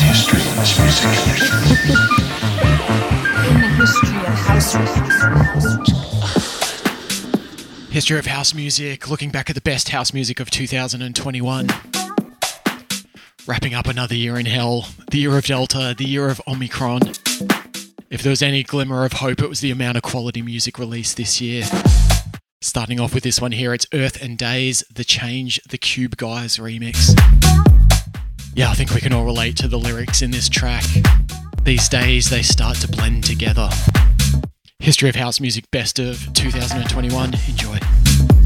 history of this music. In the history of house History of house music, looking back at the best house music of 2021. Wrapping up another year in hell, the year of Delta, the year of Omicron. If there was any glimmer of hope, it was the amount of quality music released this year. Starting off with this one here, it's Earth and Days, the Change, the Cube Guys remix. Yeah, I think we can all relate to the lyrics in this track. These days, they start to blend together. History of House Music Best of 2021. Enjoy.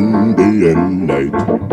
morning, day and night.